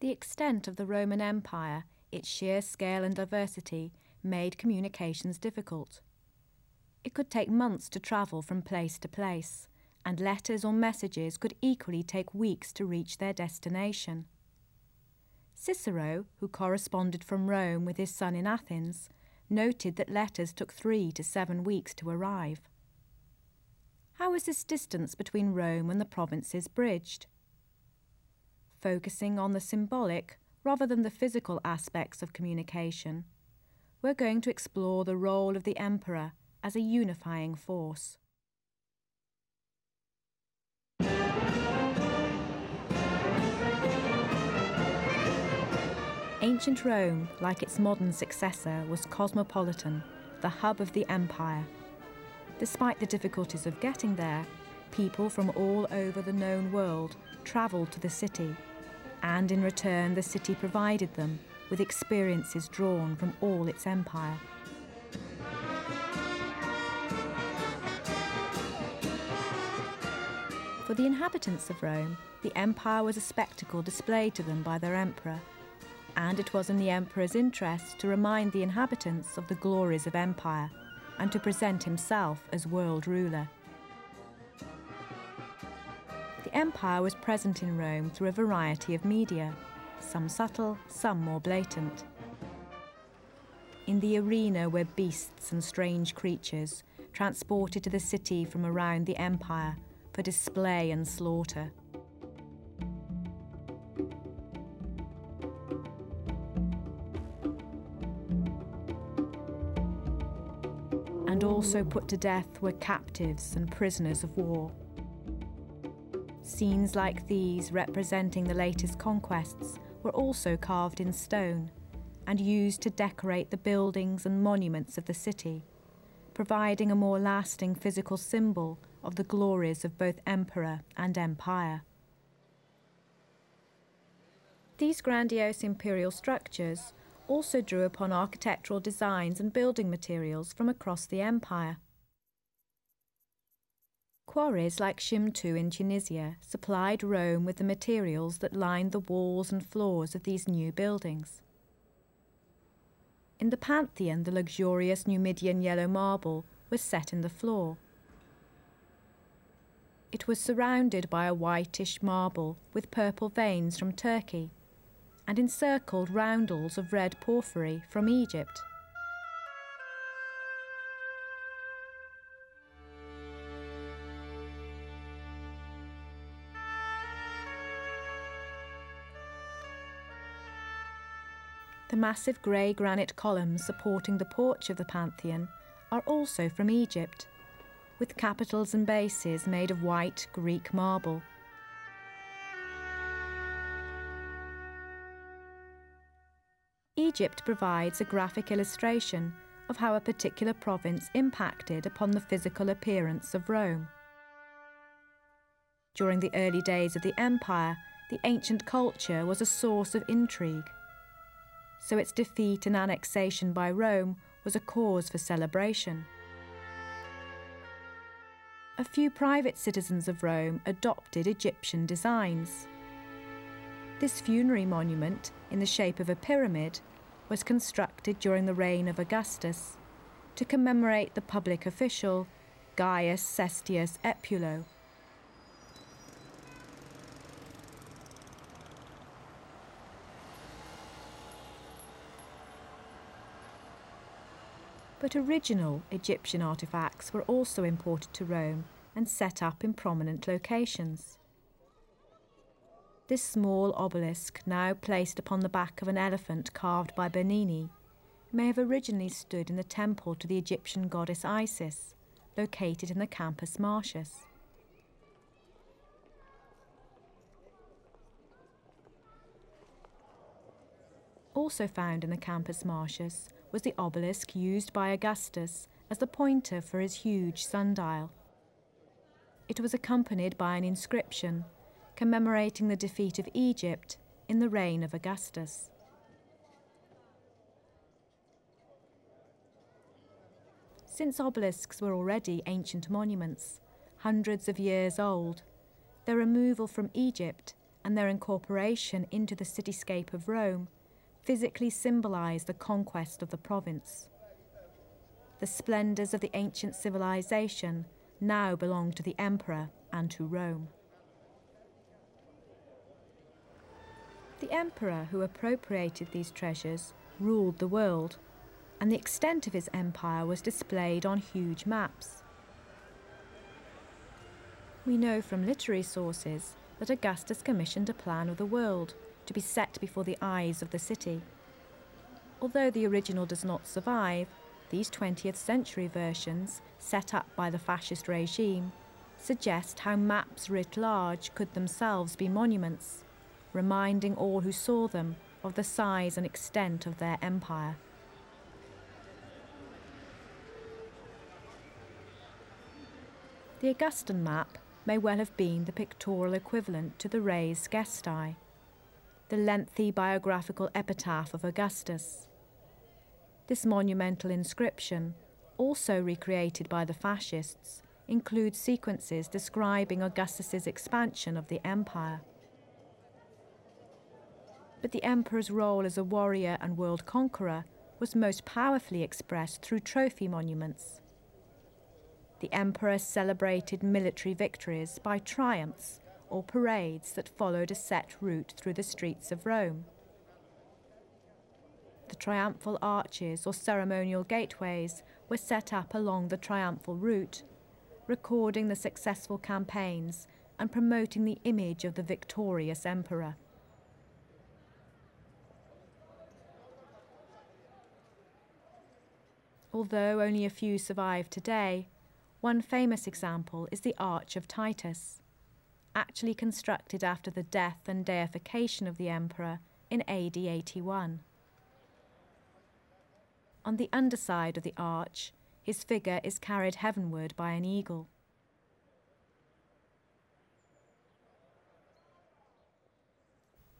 The extent of the Roman Empire, its sheer scale and diversity, made communications difficult. It could take months to travel from place to place, and letters or messages could equally take weeks to reach their destination. Cicero, who corresponded from Rome with his son in Athens, noted that letters took three to seven weeks to arrive. How was this distance between Rome and the provinces bridged? Focusing on the symbolic rather than the physical aspects of communication, we're going to explore the role of the emperor as a unifying force. Ancient Rome, like its modern successor, was cosmopolitan, the hub of the empire. Despite the difficulties of getting there, people from all over the known world travelled to the city, and in return, the city provided them with experiences drawn from all its empire. For the inhabitants of Rome, the empire was a spectacle displayed to them by their emperor and it was in the emperor's interest to remind the inhabitants of the glories of empire and to present himself as world ruler. Empire was present in Rome through a variety of media, some subtle, some more blatant. In the arena were beasts and strange creatures transported to the city from around the empire for display and slaughter. and also put to death were captives and prisoners of war. Scenes like these, representing the latest conquests, were also carved in stone and used to decorate the buildings and monuments of the city, providing a more lasting physical symbol of the glories of both emperor and empire. These grandiose imperial structures also drew upon architectural designs and building materials from across the empire. Quarries like Chemtou in Tunisia supplied Rome with the materials that lined the walls and floors of these new buildings. In the Pantheon, the luxurious Numidian yellow marble was set in the floor. It was surrounded by a whitish marble with purple veins from Turkey and encircled roundels of red porphyry from Egypt. The massive grey granite columns supporting the porch of the Pantheon are also from Egypt, with capitals and bases made of white Greek marble. Egypt provides a graphic illustration of how a particular province impacted upon the physical appearance of Rome. During the early days of the empire, the ancient culture was a source of intrigue. So its defeat and annexation by Rome was a cause for celebration. A few private citizens of Rome adopted Egyptian designs. This funerary monument, in the shape of a pyramid, was constructed during the reign of Augustus to commemorate the public official Gaius Cestius Epulo. But original Egyptian artifacts were also imported to Rome and set up in prominent locations. This small obelisk, now placed upon the back of an elephant carved by Bernini, may have originally stood in the temple to the Egyptian goddess Isis, located in the Campus Martius. Also found in the Campus Martius was the obelisk used by Augustus as the pointer for his huge sundial. It was accompanied by an inscription commemorating the defeat of Egypt in the reign of Augustus. Since obelisks were already ancient monuments, hundreds of years old, their removal from Egypt and their incorporation into the cityscape of Rome physically symbolize the conquest of the province. The splendours of the ancient civilization now belong to the emperor and to Rome. The emperor who appropriated these treasures ruled the world, and the extent of his empire was displayed on huge maps. We know from literary sources that Augustus commissioned a plan of the world to be set before the eyes of the city. Although the original does not survive, these 20th century versions, set up by the fascist regime, suggest how maps writ large could themselves be monuments reminding all who saw them of the size and extent of their empire. The Augustan map may well have been the pictorial equivalent to the Res Gestae, the lengthy biographical epitaph of Augustus. This monumental inscription, also recreated by the fascists, includes sequences describing Augustus's expansion of the empire but the emperor's role as a warrior and world conqueror was most powerfully expressed through trophy monuments. The emperor celebrated military victories by triumphs or parades that followed a set route through the streets of Rome. The triumphal arches or ceremonial gateways were set up along the triumphal route, recording the successful campaigns and promoting the image of the victorious emperor. although only a few survive today, one famous example is the Arch of Titus, actually constructed after the death and deification of the emperor in AD 81. On the underside of the arch, his figure is carried heavenward by an eagle.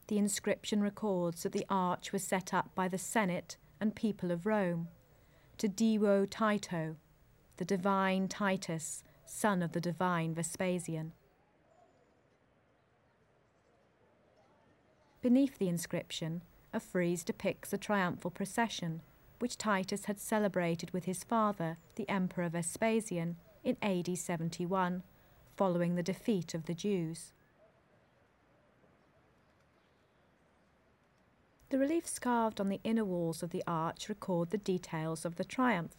The inscription records that the arch was set up by the Senate and people of Rome to Divo Tito, the divine Titus, son of the divine Vespasian. Beneath the inscription, a frieze depicts a triumphal procession which Titus had celebrated with his father, the Emperor Vespasian, in AD 71, following the defeat of the Jews. The reliefs carved on the inner walls of the arch record the details of the triumph.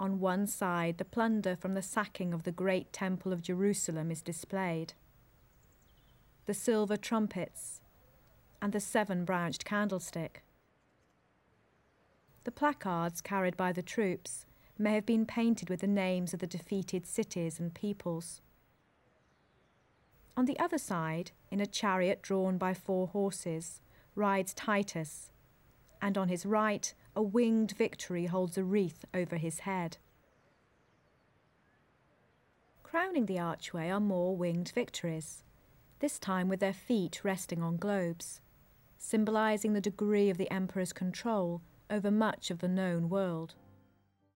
On one side, the plunder from the sacking of the great Temple of Jerusalem is displayed. The silver trumpets and the seven branched candlestick. The placards carried by the troops may have been painted with the names of the defeated cities and peoples. On the other side, in a chariot drawn by four horses, rides Titus, and on his right, a winged victory holds a wreath over his head. Crowning the archway are more winged victories, this time with their feet resting on globes, symbolising the degree of the emperor's control over much of the known world.